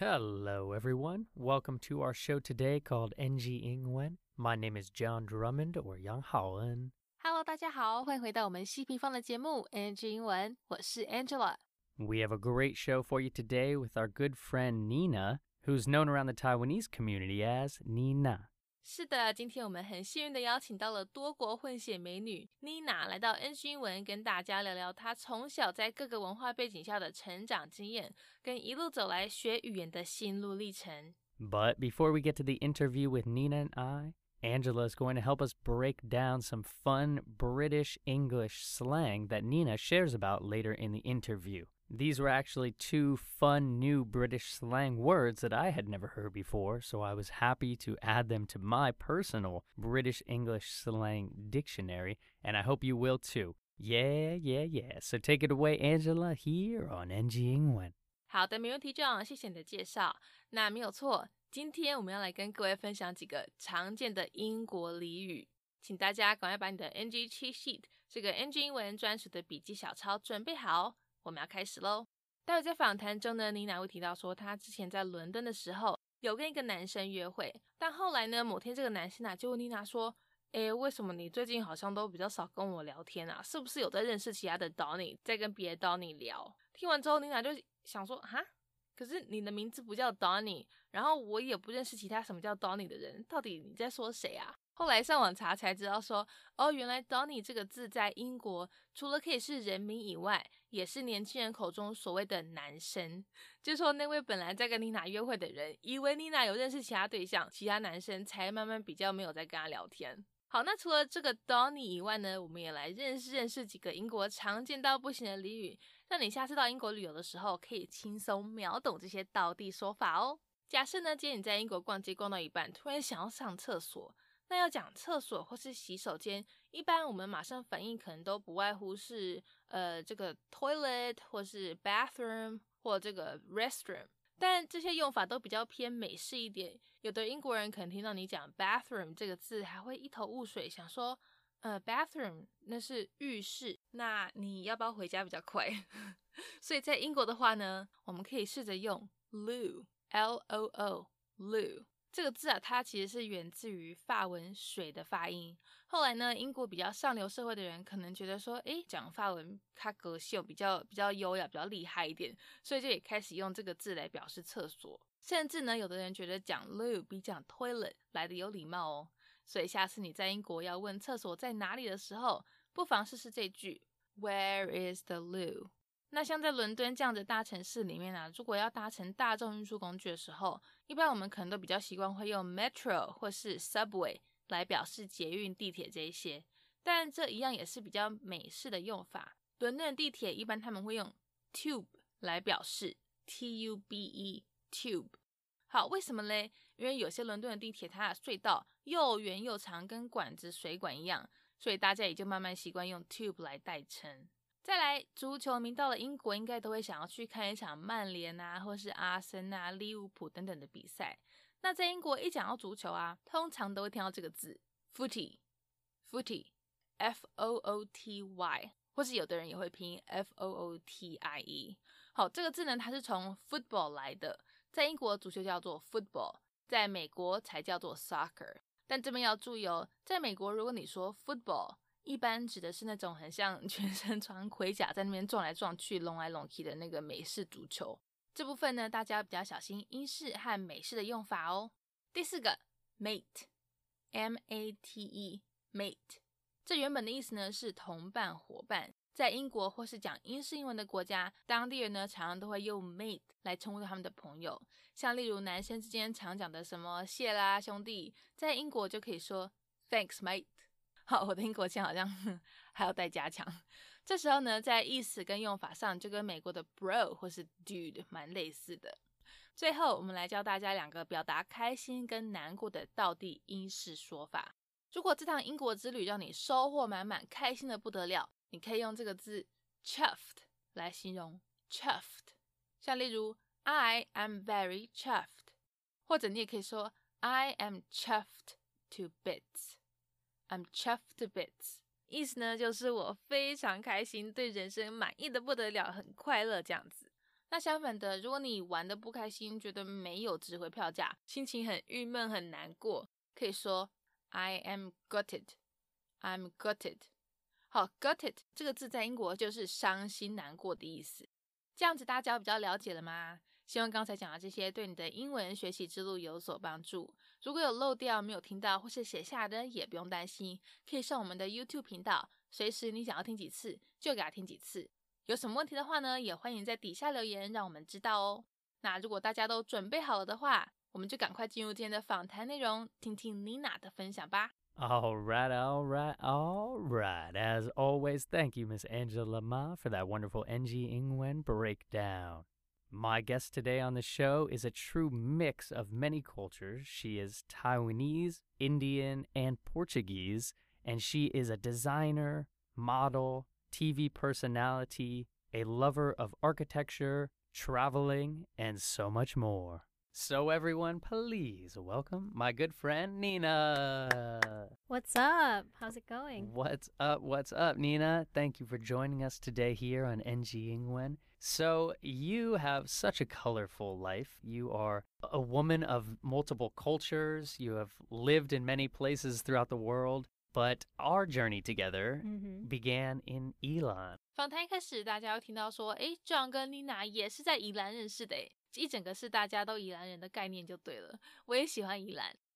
Hello, everyone. Welcome to our show today called NG Ingwen. My name is John Drummond or Yang Haoen. Hello，大家好，欢迎回到我们西平方的节目 NG 英文，我是 Angela。 We have a great show for you today with our good friend Nina, who's known around the Taiwanese community as Nina. 是的，今天我们很幸运的邀请到了多国混血美女 Nina 来到 NG 英文，跟大家聊聊她从小在各个文化背景下的成长经验，跟一路走来学语言的心路历程。 But before we get to the interview with Nina and I, Angela is going to help us break down some fun British English slang that Nina shares about later in the interview. These were actually two fun new British slang words that I had never heard before, so I was happy to add them to my personal British English slang dictionary, and I hope you will too. Yeah, yeah, yeah. So take it away, Angela, here on NG 英文。好的，没问题，John，谢谢你的介绍。那没有错，今天我们要来跟各位分享几个常见的英国俚语，请大家赶快把你的 NG cheat sheet 这个 NG 英文专属的笔记小抄准备好， 我们要开始喽。待会在访谈中呢，妮娜会提到说，她之前在伦敦的时候有跟一个男生约会，但后来呢，某天这个男生啊就问妮娜说：“诶，为什么你最近好像都比较少跟我聊天啊？是不是有在认识其他的 Donny，在跟别的 Donny 聊？”听完之后，妮娜就想说：“哈，可是你的名字不叫 Donny，然后我也不认识其他什么叫 Donny 的人，到底你在说谁啊？”后来上网查才知道说，哦，原来 Donny 这个字在英国除了可以是人名以外，也是年轻人口中所谓的男生。就说那位本来在跟妮娜约会的人，以为妮娜有认识其他对象，其他男生才慢慢比较没有在跟他聊天。好，那除了这个 Donny 以外呢，我们也来认识认识几个英国常见到不行的俚语，让你下次到英国旅游的时候可以轻松秒懂这些道地说法哦。假设呢，今天你在英国逛街逛到一半，突然想要上厕所。那要讲厕所或是洗手间，一般我们马上反应可能都不外乎是呃这个 toilet 或是 bathroom 或这个 restroom，但这些用法都比较偏美式一点。有的英国人可能听到你讲 bathroom 这个字，还会一头雾水，想说呃 bathroom 那是浴室，那你要不要回家比较快？所以在英国的话呢，我们可以试着用 loo l o o loo。这个字啊，它其实是源自于法文“水”的发音。后来呢，英国比较上流社会的人可能觉得说，诶，讲法文它格秀比较比较优雅，比较厉害一点，所以就也开始用这个字来表示厕所。甚至呢，有的人觉得讲 loo 比讲 toilet 来的有礼貌哦。所以下次你在英国要问厕所在哪里的时候，不妨试试这句 Where is the loo？那像在伦敦这样的大城市里面啊，如果要搭乘大众运输工具的时候，一般我们可能都比较习惯会用 metro 或是 subway 来表示捷运、地铁这一些，但这一样也是比较美式的用法。伦敦的地铁一般他们会用 tube 来表示，t u b e tube。好，为什么嘞？因为有些伦敦的地铁它的隧道又圆又长，跟管子、水管一样，所以大家也就慢慢习惯用 tube 来代称。再来，足球迷到了英国，应该都会想要去看一场曼联啊，或是阿森纳、利物浦等等的比赛。那在英国一讲到足球啊，通常都会听到这个字 footy，footy，f o o t y，或是有的人也会拼 f o o t i e。好，这个字呢，它是从 football 来的，在英国足球叫做 football，在美国才叫做 soccer。但这边要注意哦，在美国如果你说 football，一般指的是那种很像全身穿盔甲在那边撞来撞去、隆来隆去的那个美式足球。这部分呢，大家比较小心英式和美式的用法哦。第四个，mate，m a t e，mate，这原本的意思呢是同伴、伙伴。在英国或是讲英式英文的国家，当地人呢常常都会用 mate 来称呼他们的朋友。像例如男生之间常讲的什么谢啦兄弟，在英国就可以说 thanks mate。好，我的英国腔好像 还要待加强。这时候呢，在意思跟用法上就跟美国的 bro 或是 dude 蛮类似的。最后，我们来教大家两个表达开心跟难过的道地英式说法。如果这趟英国之旅让你收获满满，开心的不得了，你可以用这个字 chuffed 来形容 chuffed。像例如 I am very chuffed，或者你也可以说 I am chuffed to bits。I'm chuffed a bit，意思呢就是我非常开心，对人生满意的不得了，很快乐这样子。那相反的，如果你玩的不开心，觉得没有值回票价，心情很郁闷、很难过，可以说 I am gutted. I'm gutted. 好，gutted 这个字在英国就是伤心难过的意思。这样子大家比较了解了吗？希望刚才讲的这些对你的英文学习之路有所帮助。如果有漏掉、没有听到或是写下的，也不用担心，可以上我们的 YouTube 频道，随时你想要听几次就给他听几次。有什么问题的话呢，也欢迎在底下留言，让我们知道哦。那如果大家都准备好了的话，我们就赶快进入今天的访谈内容，听听 Nina 的分享吧。All right, all right, all right. As always, thank you, Miss Angela Ma, for that wonderful NG Ingwen breakdown. My guest today on the show is a true mix of many cultures. She is Taiwanese, Indian, and Portuguese, and she is a designer, model, TV personality, a lover of architecture, traveling, and so much more. So, everyone, please welcome my good friend Nina. What's up? How's it going? What's up? What's up, Nina? Thank you for joining us today here on NG Ingwen. So, you have such a colorful life. You are a woman of multiple cultures. You have lived in many places throughout the world. But our journey together mm-hmm. began in Yilan. 访谈一开始，大家又听到说，哎，John 跟 Nina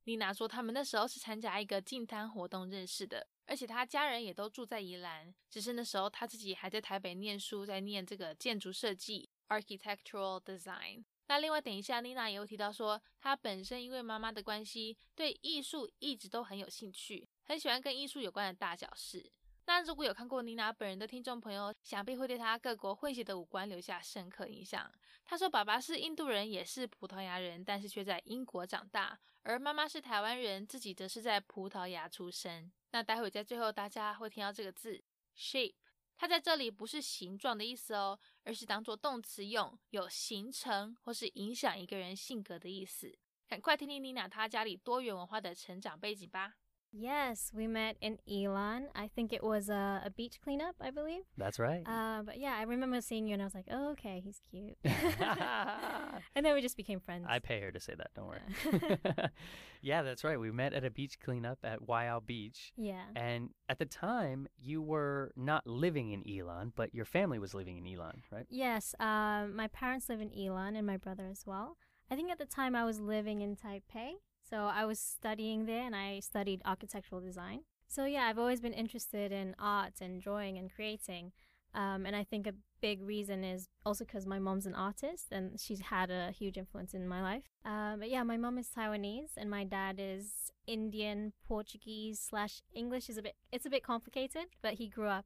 丽娜说，他们那时候是参加一个净滩活动认识的，而且她家人也都住在宜兰，只是那时候她自己还在台北念书，在念这个建筑设计 （architectural design）。那另外，等一下丽娜也有提到说，她本身因为妈妈的关系，对艺术一直都很有兴趣，很喜欢跟艺术有关的大小事。那如果有看过妮娜本人的听众朋友，想必会对她各国混血的五官留下深刻印象。她说，爸爸是印度人，也是葡萄牙人，但是却在英国长大；而妈妈是台湾人，自己则是在葡萄牙出生。那待会在最后，大家会听到这个字 shape，它在这里不是形状的意思哦，而是当做动词用，有形成或是影响一个人性格的意思。赶快听听妮娜她家里多元文化的成长背景吧。Yes, we met in Yilan. I think it was a, a beach cleanup, I believe. That's right. Uh, but yeah, I remember seeing you and I was like, oh, okay, he's cute. and then we just became friends. I pay her to say that, don't worry. Yeah. that's right. We met at a beach cleanup at Waiao Beach. yeah. And at the time, you were not living in Yilan, but your family was living in Yilan, right? Yes, um, my parents live in Elon and my brother as well. I think at the time I was living in Taipei. So I was studying there and I studied architectural design. So yeah, I've always been interested in art and drawing and creating. Um, and I think a big reason is also because my mom's an artist and she's had a huge influence in my life. Um, but yeah, my mom is Taiwanese and my dad is Indian, Portuguese slash English is a bit it's a bit complicated, but he grew up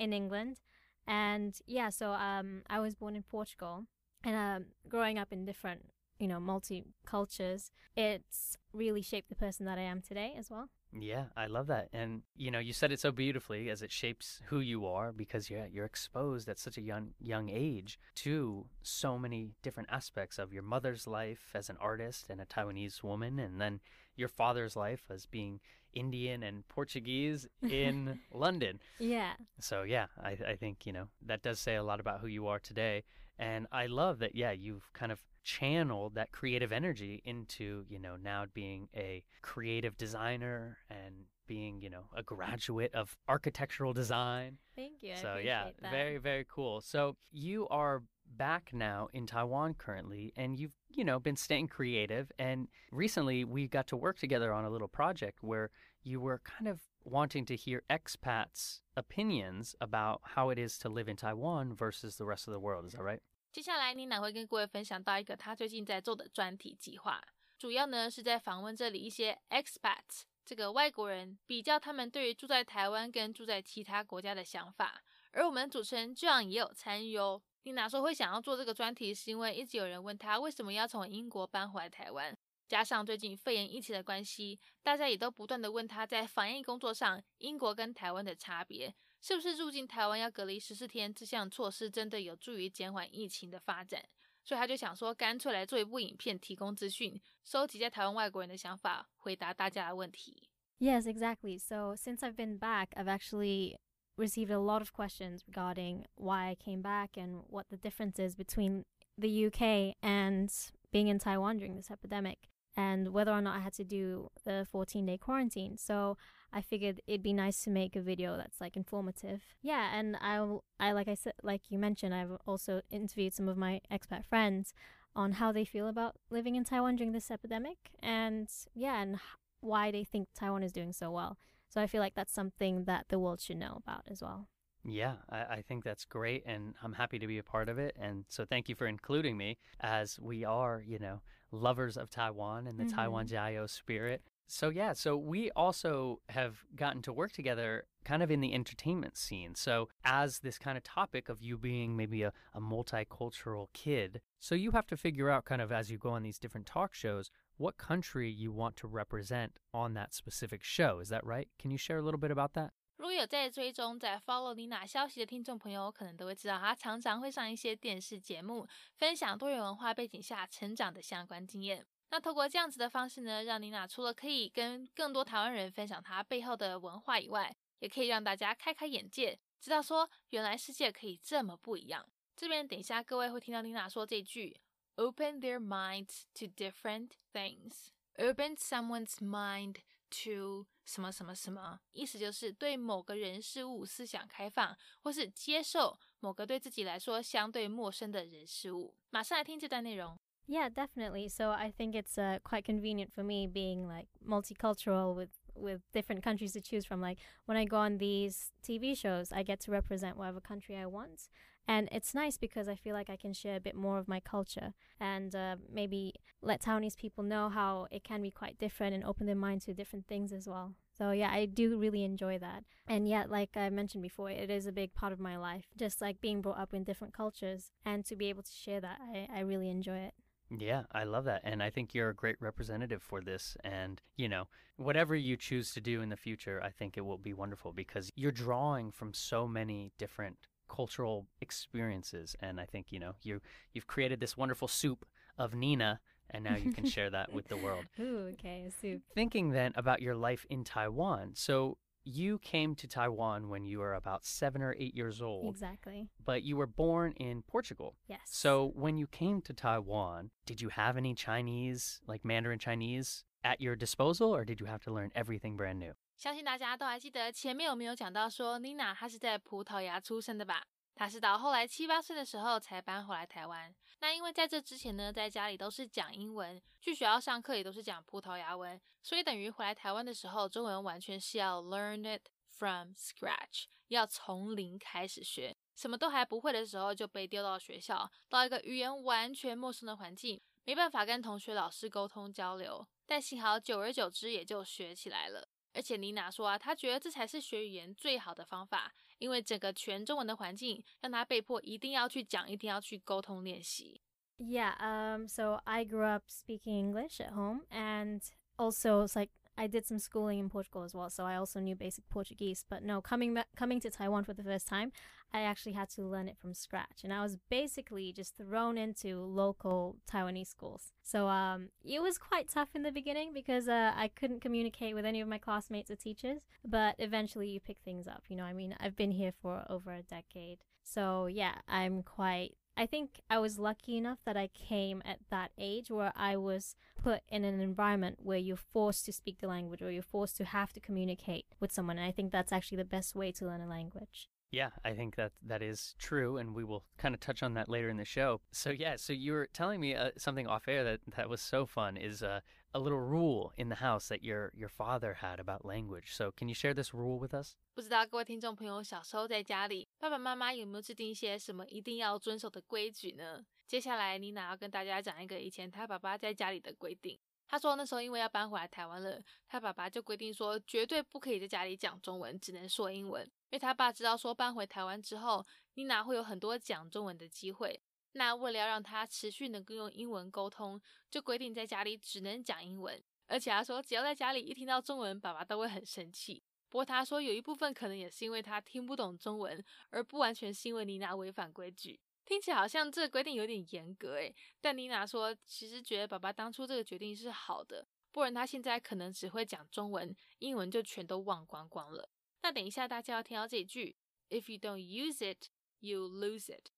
in England. And yeah, so um, I was born in Portugal, and um, growing up in different, you know, multi cultures, it's really shaped the person that I am today as well. Yeah, I love that. And you know, you said it so beautifully as it shapes who you are because you're you're exposed at such a young young age to so many different aspects of your mother's life as an artist and a Taiwanese woman and then your father's life as being Indian and Portuguese in London. Yeah, So yeah, I I think, you know, that does say a lot about who you are today. And I love that yeah, you've kind of channeled that creative energy into, you know, now being a creative designer and being, you know, a graduate of architectural design. thank you. So yeah, that. very very cool. So you are back now in Taiwan currently and you've, you know, been staying creative and recently we got to work together on a little project where you were kind of wanting to hear expats opinions about how it is to live in Taiwan versus the rest of the world. Is that right? 接下来，妮娜会跟各位分享到一个她最近在做的专题计划，主要呢是在访问这里一些 expats 这个外国人，比较他们对于住在台湾跟住在其他国家的想法。而我们主持人 John 也有参与哦。妮娜说会想要做这个专题，是因为一直有人问她为什么要从英国搬回来台湾，加上最近肺炎疫情的关系，大家也都不断的问她在防疫工作上英国跟台湾的差别。是不是入境台湾要隔离十四天这项措施真的有助于减缓疫情的发展？所以他就想说，干脆来做一部影片，提供资讯，收集在台湾外国人的想法，回答大家的问题。Yes, exactly. So since I've been back, I've actually received a lot of questions regarding why I came back and what the difference is between the UK and being in Taiwan during this epidemic and whether or not I had to do the 14 day quarantine. So I figured it'd be nice to make a video that's like informative. Yeah, and I I like I said like you mentioned I've also interviewed some of my expat friends on how they feel about living in Taiwan during this epidemic and yeah, and why they think Taiwan is doing so well. So I feel like that's something that the world should know about as well. Yeah, I, I, think that's great, and I'm happy to be a part of it. And so, thank you for including me, as we are, you know, lovers of Taiwan and the mm-hmm. Taiwan Jiao spirit. So yeah, so we also have gotten to work together kind of in the entertainment scene. So as this kind of topic of you being maybe a, a multicultural kid, so you have to figure out kind of as you go on these different talk shows, what country you want to represent on that specific show. Is that right? Can you share a little bit about that? 如果有在追踪、在 follow 妮娜消息的听众朋友，可能都会知道，她常常会上一些电视节目，分享多元文化背景下成长的相关经验。那透过这样子的方式呢，让妮娜除了可以跟更多台湾人分享她背后的文化以外，也可以让大家开开眼界，知道说原来世界可以这么不一样。这边等一下各位会听到妮娜说这句：“Open their minds to different things. Open someone's mind to 什么什么什么。”意思就是对某个人事物思想开放，或是接受某个对自己来说相对陌生的人事物。马上来听这段内容。Yeah, definitely. So I think it's uh, quite convenient for me being like multicultural with with different countries to choose from. Like when I go on these TV shows, I get to represent whatever country I want. And it's nice because I feel like I can share a bit more of my culture and uh, maybe let Taiwanese people know how it can be quite different and open their mind to different things as well. So yeah, I do really enjoy that. And yet, like I mentioned before, it is a big part of my life. Just like being brought up in different cultures and to be able to share that, I, I really enjoy it. Yeah, I love that. And I think you're a great representative for this. And, you know, whatever you choose to do in the future, I think it will be wonderful because you're drawing from so many different cultural experiences. And I think, you know, you you've created this wonderful soup of Nina and now you can share that with the world. Ooh, okay, soup. Thinking then about your life in Taiwan. So you came to Taiwan when you were about seven or eight years old. Exactly. But you were born in Portugal. Yes. So when you came to Taiwan, did you have any Chinese, like Mandarin Chinese, at your disposal, or did you have to learn everything brand new? 相信大家都还记得前面有没有讲到说，Nina 她是在葡萄牙出生的吧？她是到后来七八岁的时候才搬回来台湾。那因为在这之前呢，在家里都是讲英文，去学校上课也都是讲葡萄牙文，所以等于回来台湾的时候，中文完全是要 learn it from scratch，要从零开始学。什么都还不会的时候就被丢到学校，到一个语言完全陌生的环境，没办法跟同学、老师沟通交流。但幸好久而久之也就学起来了。而且妮娜说啊，她觉得这才是学语言最好的方法。因为整个全中文的环境，让她被迫一定要去讲，一定要去沟通练习。Yeah, um, so I grew up speaking English at home, and also it's like I did some schooling in Portugal as well, so I also knew basic Portuguese. But no, coming back, coming to Taiwan for the first time, I actually had to learn it from scratch, and I was basically just thrown into local Taiwanese schools. So um, it was quite tough in the beginning because uh, I couldn't communicate with any of my classmates or teachers. But eventually, you pick things up. You know, I mean, I've been here for over a decade, so yeah, I'm quite I think I was lucky enough that I came at that age where I was put in an environment where you're forced to speak the language or you're forced to have to communicate with someone. And I think that's actually the best way to learn a language. Yeah, I think that that is true, and we will kind of touch on that later in the show. So yeah, so you were telling me uh, something off air that that was so fun is uh, a little rule in the house that your your father had about language. So can you share this rule with us? 不知道各位听众朋友小时候在家里，爸爸妈妈有没有制定一些什么一定要遵守的规矩呢？接下来妮娜要跟大家讲一个以前他爸爸在家里的规定。他说那时候因为要搬回来台湾了，他爸爸就规定说绝对不可以在家里讲中文，只能说英文。因为他爸知道说搬回台湾之后，妮娜会有很多讲中文的机会。那为了要让他持续能够用英文沟通，就规定在家里只能讲英文。而且他说只要在家里一听到中文，爸爸都会很生气。不过他说有一部分可能也是因为他听不懂中文，而不完全是因为妮娜违反规矩。听起来好像这个规定有点严格诶，但妮娜说其实觉得爸爸当初这个决定是好的，不然他现在可能只会讲中文，英文就全都忘光光了。那等一下大家要听到这一句，If you don't use it, you lose it。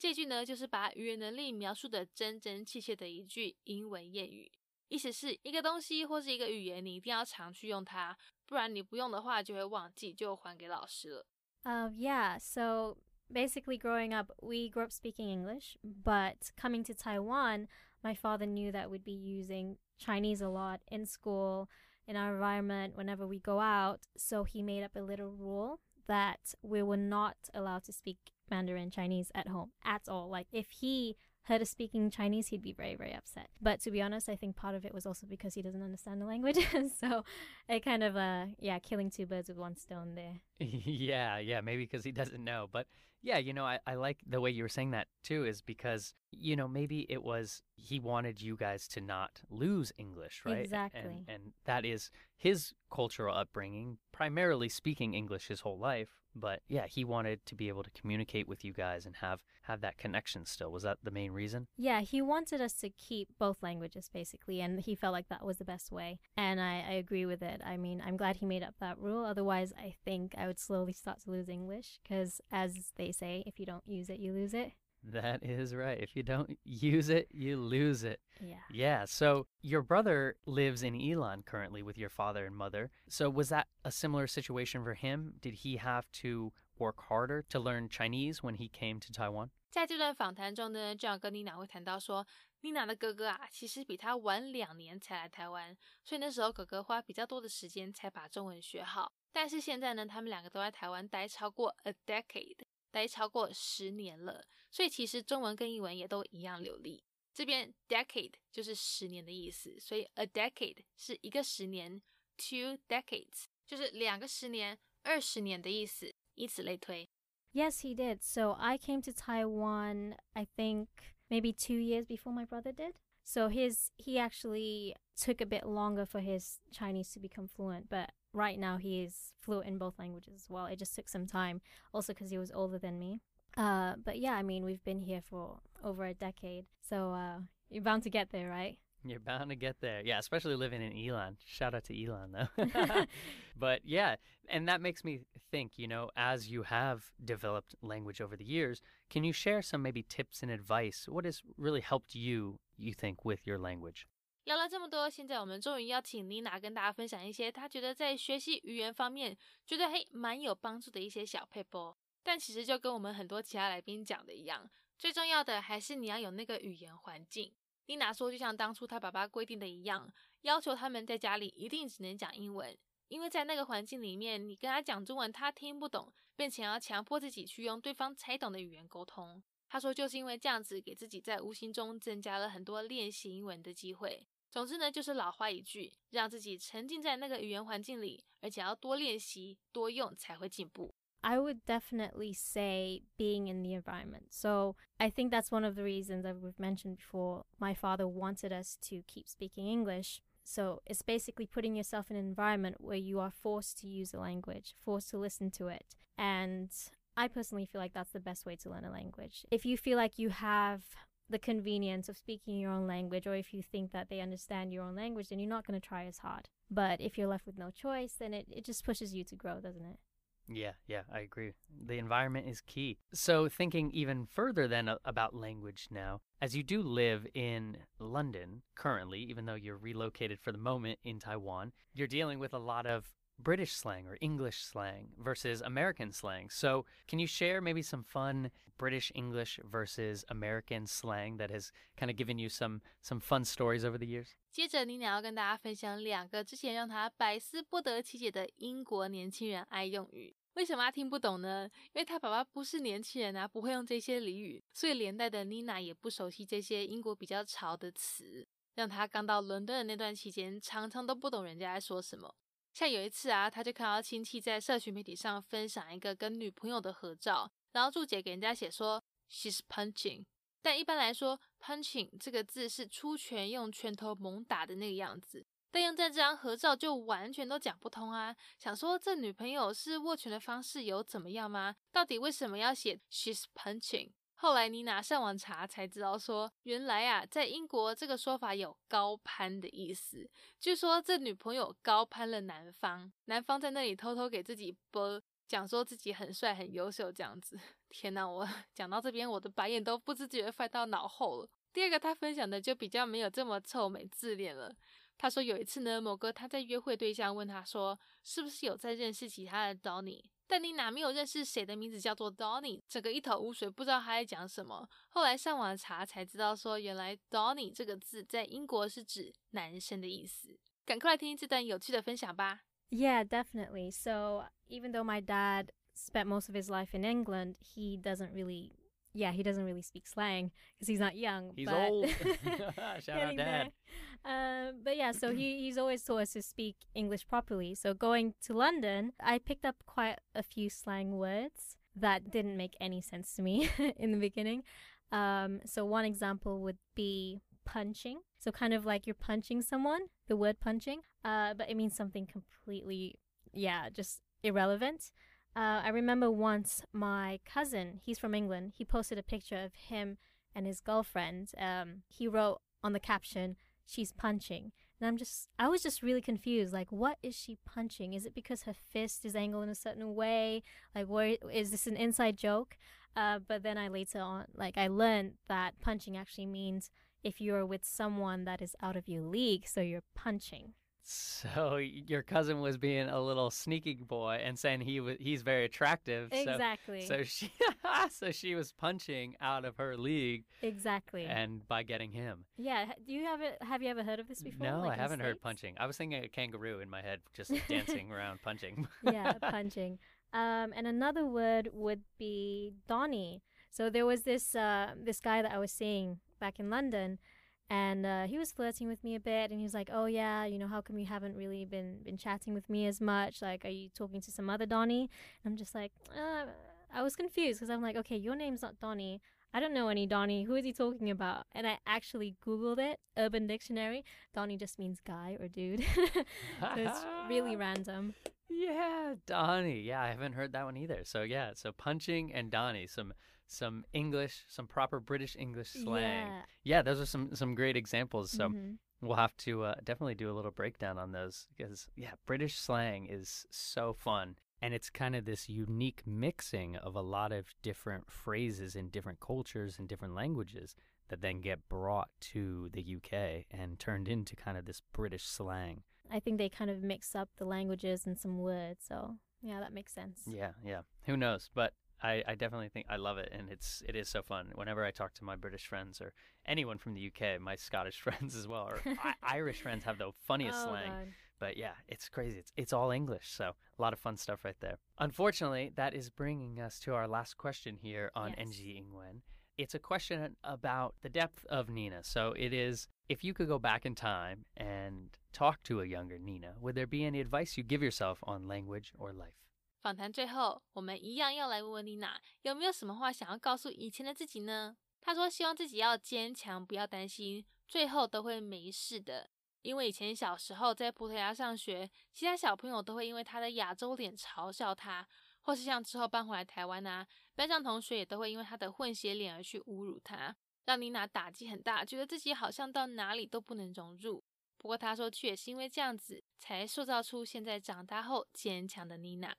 这句呢，就是把语言能力描述的真真切切的一句英文谚语，意思是一个东西或是一个语言，你一定要常去用它，不然你不用的话就会忘记，就还给老师了。Uh, yeah, so basically growing up, we grew up speaking English, but coming to Taiwan, my father knew that we'd be using Chinese a lot in school, in our environment, whenever we go out. So he made up a little rule that we were not allowed to speak Mandarin Chinese at home at all. Like if he heard us speaking Chinese, he'd be very, very upset. But to be honest, I think part of it was also because he doesn't understand the language. so it kind of, uh, yeah, killing two birds with one stone there. yeah, yeah, maybe because he doesn't know. But yeah, you know, I, I like the way you were saying that too, is because, you know, maybe it was he wanted you guys to not lose English, right? Exactly. And, and that is his cultural upbringing, primarily speaking English his whole life. But yeah, he wanted to be able to communicate with you guys and have have that connection still. Was that the main reason? Yeah, he wanted us to keep both languages basically, and he felt like that was the best way. And I, I agree with it. I mean, I'm glad he made up that rule. Otherwise, I think I would slowly start to lose English because, as they they say. If you don't use it, you lose it. That is right. If you don't use it, you lose it. Yeah. Yeah. So your brother lives in Yilan currently with your father and mother. So was that a similar situation for him? Did he have to work harder to learn Chinese when he came to Taiwan? 在这段访谈中呢，这样跟妮娜会谈到说，妮娜的哥哥啊，其实比她晚两年才来台湾，所以那时候哥哥花比较多的时间才把中文学好。但是现在呢，他们两个都在台湾待超过 a decade，待超过十年了，所以其实中文跟英文也都一样流利。这边 decade 就是十年的意思，所以 a decade 是一个十年，two decades 就是两个十年、二十年的意思，以此类推。Yes, he did. So I came to Taiwan, I think maybe two years before my brother did. So his he actually took a bit longer for his Chinese to become fluent, but right now he is fluent in both languages as well. It just took some time, also because he was older than me. Uh, but yeah, I mean we've been here for over a decade, so uh, you're bound to get there, right? You're bound to get there. Yeah, especially living in Yilan. Shout out to Yilan, though. but yeah, and that makes me think, you know, as you have developed language over the years, can you share some maybe tips and advice? What has really helped you, you think, with your language? 聊了这么多，现在我们终于邀请妮娜跟大家分享一些她觉得在学习语言方面觉得嘿蛮有帮助的一些小配波。但其实就跟我们很多其他来宾讲的一样，最重要的还是你要有那个语言环境。妮娜说，就像当初她爸爸规定的一样，要求他们在家里一定只能讲英文，因为在那个环境里面，你跟他讲中文，他听不懂，并且要强迫自己去用对方才懂的语言沟通。他说，就是因为这样子，给自己在无形中增加了很多练习英文的机会。总之呢，就是老话一句，让自己沉浸在那个语言环境里，而且要多练习、多用，才会进步。I would definitely say being in the environment. So I think that's one of the reasons that we've mentioned before. My father wanted us to keep speaking English. So it's basically putting yourself in an environment where you are forced to use a language, forced to listen to it. And I personally feel like that's the best way to learn a language. If you feel like you have the convenience of speaking your own language, or if you think that they understand your own language, then you're not going to try as hard. But if you're left with no choice, then it, it just pushes you to grow, doesn't it? Yeah, yeah, I agree. The environment is key. So, thinking even further then about language now, as you do live in London currently, even though you're relocated for the moment in Taiwan, you're dealing with a lot of British slang or English slang versus American slang. So, can you share maybe some fun British English versus American slang that has kind of given you some some fun stories over the years? 接着，妮娜要跟大家分享两个之前让她百思不得其解的英国年轻人爱用语。为什么他听不懂呢？因为他爸爸不是年轻人啊，不会用这些俚语，所以连带的妮娜也不熟悉这些英国比较潮的词，让她刚到伦敦的那段期间，常常都不懂人家在说什么。像有一次啊，他就看到亲戚在社群媒体上分享一个跟女朋友的合照，然后注解给人家写说 she's punching，但一般来说 punching 这个字是出拳用拳头猛打的那个样子，但用在这张合照就完全都讲不通啊！想说这女朋友是握拳的方式有怎么样吗？到底为什么要写 she's punching？后来妮娜上网查才知道，说原来啊，在英国这个说法有高攀的意思。据说这女朋友高攀了男方，男方在那里偷偷给自己播，讲说自己很帅、很优秀这样子。天哪，我讲到这边，我的白眼都不自觉翻到脑后了。第二个，他分享的就比较没有这么臭美自恋了。他说有一次呢，某个他在约会对象问他说，是不是有在认识其他的 Donny？但你哪没有认识谁的名字叫做 Donny？整个一头雾水，不知道他在讲什么。后来上网查才知道，说原来 Donny 这个字在英国是指男生的意思。赶快来听这段有趣的分享吧。Yeah, definitely. So even though my dad spent most of his life in England, he doesn't really yeah, he doesn't really speak slang because he's not young. He's but old. Shout out, getting there. Uh, but yeah, so he, he's always taught us to speak English properly. So going to London, I picked up quite a few slang words that didn't make any sense to me in the beginning. Um, so one example would be punching. So kind of like you're punching someone, the word punching, uh, but it means something completely, yeah, just irrelevant. Uh, I remember once my cousin, he's from England, he posted a picture of him and his girlfriend. Um, he wrote on the caption, she's punching. And I'm just, I was just really confused. Like, what is she punching? Is it because her fist is angled in a certain way? Like, where is this an inside joke? Uh, but then I later on, like, I learned that punching actually means if you're with someone that is out of your league, so you're punching. So your cousin was being a little sneaky boy and saying he was he's very attractive. so- Exactly. So, she so she was punching out of her league exactly. and by getting him. yeah. Do you have it? Have you ever heard of this before? No, like I haven't heard States? punching. I was thinking a kangaroo in my head, just dancing around punching. yeah, punching. Um, and another word would be Donny. So there was this uh, this guy that I was seeing back in London, and uh, he was flirting with me a bit. And he was like, "Oh yeah, you know, how come you haven't really been been chatting with me as much? Like, are you talking to some other Donny?" And I'm just like, uh, I was confused because I'm like, "Okay, your name's not Donny." I don't know any Donny. Who is he talking about? And I actually Googled it, Urban Dictionary. Donny just means guy or dude. so it's really random. Yeah, Donny. Yeah, I haven't heard that one either. So yeah, so punching and Donny, some some English, some proper British English slang. Yeah. Yeah, those are some some great examples. So Mhm. we'll have to uh, definitely do a little breakdown on those because yeah, British slang is so fun. And it's kind of this unique mixing of a lot of different phrases in different cultures and different languages that then get brought to the UK and turned into kind of this British slang. I think they kind of mix up the languages and some words. So yeah, that makes sense. Yeah, yeah. Who knows? But I, I definitely think I love it, and it's it is so fun. Whenever I talk to my British friends or anyone from the UK, my Scottish friends as well, or I- Irish friends have the funniest Oh, slang. God. But yeah, it's crazy. It's it's all English, so a lot of fun stuff right there. Unfortunately, that is bringing us to our last question here on Yes. NG Ingwen. It's a question about the depth of Nina. So it is if you could go back in time and talk to a younger Nina, would there be any advice you give yourself on language or life? 访谈最后，我们一样要来问问妮娜，有没有什么话想要告诉以前的自己呢？她说希望自己要坚强，不要担心，最后都会没事的。因为以前小时候在葡萄牙上学，其他小朋友都会因为她的亚洲脸嘲笑她，或是像之后搬回来台湾啊，班上同学也都会因为她的混血脸而去侮辱她，让妮娜打击很大，觉得自己好像到哪里都不能融入。不过她说，却也是因为这样子，才塑造出现在长大后坚强的妮娜。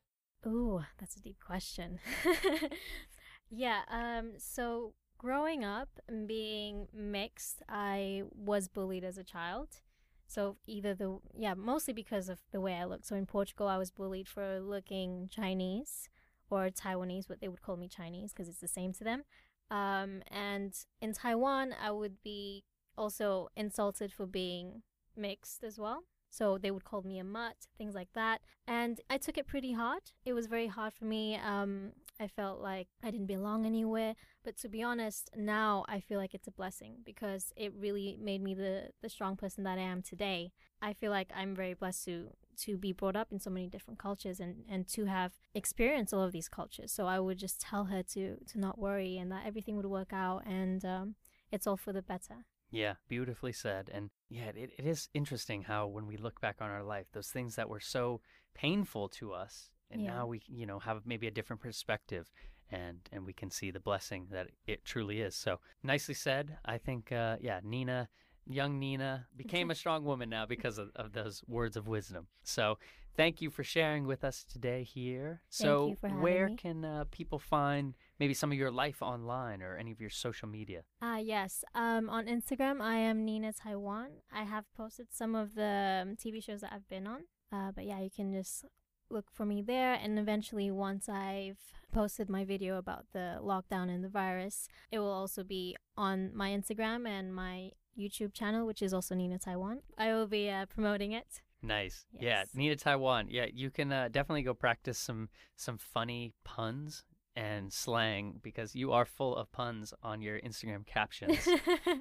Ooh, that's a deep question. yeah, um, so growing up and being mixed, I was bullied as a child. So either the yeah, mostly because of the way I look. So in Portugal, I was bullied for looking Chinese or Taiwanese, what they would call me Chinese because it's the same to them. Um, and in Taiwan, I would be also insulted for being mixed as well. So they would call me a mutt, things like that. And I took it pretty hard. It was very hard for me. Um, I felt like I didn't belong anywhere. But to be honest, now I feel like it's a blessing because it really made me the, the strong person that I am today. I feel like I'm very blessed to to be brought up in so many different cultures and, and to have experienced all of these cultures. So I would just tell her to to not worry and that everything would work out and um, it's all for the better. Yeah, beautifully said. And yeah, it, it is interesting how when we look back on our life, those things that were so painful to us, and Yeah. now we, you know, have maybe a different perspective and and we can see the blessing that it truly is. So nicely said. I think uh yeah, Nina young Nina became a strong woman now because of, of those words of wisdom. So thank you for sharing with us today here. so you for where me. can uh, people find maybe some of your life online or any of your social media? Ah, yes. Um, on Instagram, I am Nina Taiwan. I have posted some of the um, TV shows that I've been on. Uh, but yeah, you can just look for me there. And eventually, once I've posted my video about the lockdown and the virus, it will also be on my Instagram and my YouTube channel, which is also Nina Taiwan. I will be uh, promoting it. Nice. Yeah, Nina Taiwan. Yeah, you can uh, definitely go practice some some funny puns and slang because you are full of puns on your Instagram captions.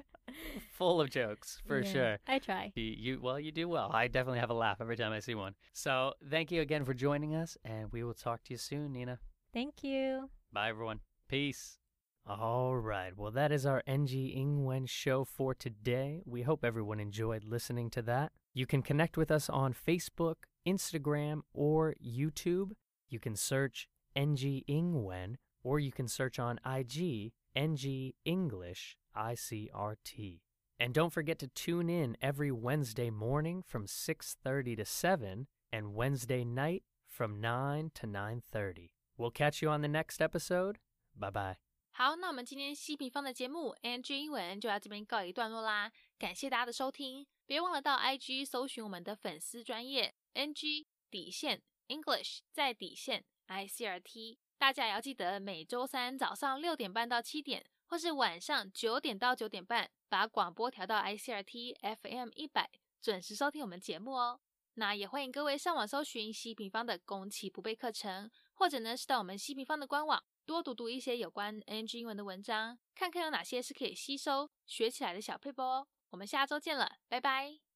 full of jokes for Yeah, sure. I try. You, you well, you do well. I definitely have a laugh every time I see one. So thank you again for joining us, and we will talk to you soon, Nina. Thank you. Bye, everyone. Peace. All right. Well, that is our NG Ingwen show for today. We hope everyone enjoyed listening to that. You can connect with us on Facebook, Instagram, or YouTube. You can search NG Ingwen, or you can search on IG NG English ICRT. And don't forget to tune in every Wednesday morning from 6:30 to 7 and Wednesday night from 9 to 9:30. We'll catch you on the next episode. Bye bye. 好，那我们今天西平方的节目 NG 英文就到这边告一段落啦，感谢大家的收听，别忘了到 IG 搜寻我们的粉丝专业 NG 底线 English 在底线 ICRT，大家也要记得每周三早上六点半到七点，或是晚上九点到九点半，把广播调到 ICRT FM 一百，准时收听我们节目哦。那也欢迎各位上网搜寻西平方的攻其不备课程，或者呢是到我们西平方的官网。多读读一些有关 NG 英文的文章，看看有哪些是可以吸收学起来的小配波哦。我们下周见了，拜拜。